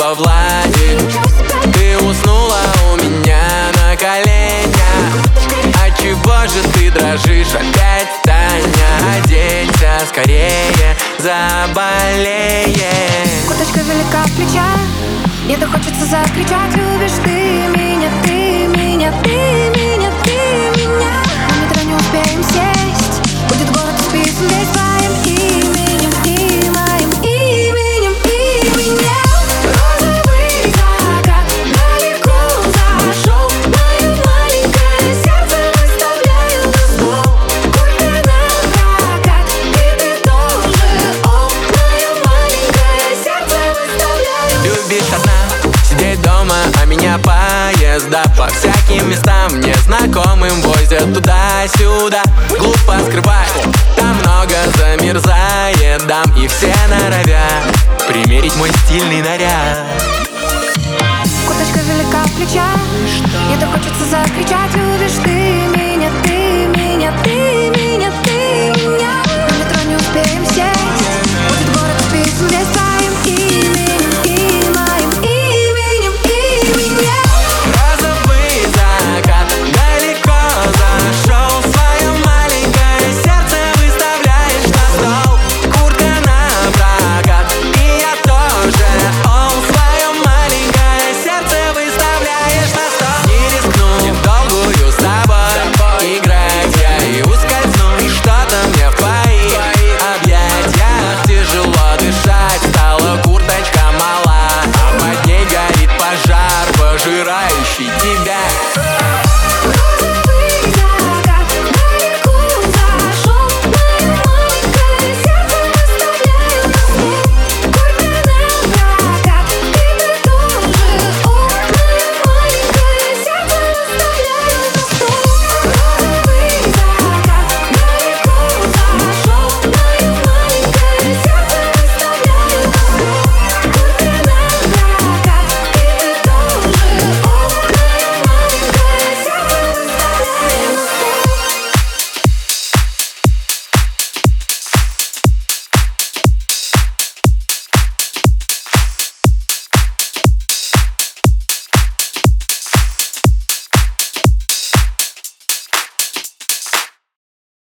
во влади Ты уснула у меня на коленях. А чего же ты дрожишь опять, Таня? Оденься скорее, заболеешь Курточка велика в плечах. Мне-то хочется закричать. Любишь ты меня, ты меня, ты меня меня поезда По всяким местам незнакомым возят туда-сюда. Глупо скрывать, там много замерзает дам И все норовят примерить мой стильный наряд. Курточка велика в плечах Мне-то хочется закричать Любишь ты меня,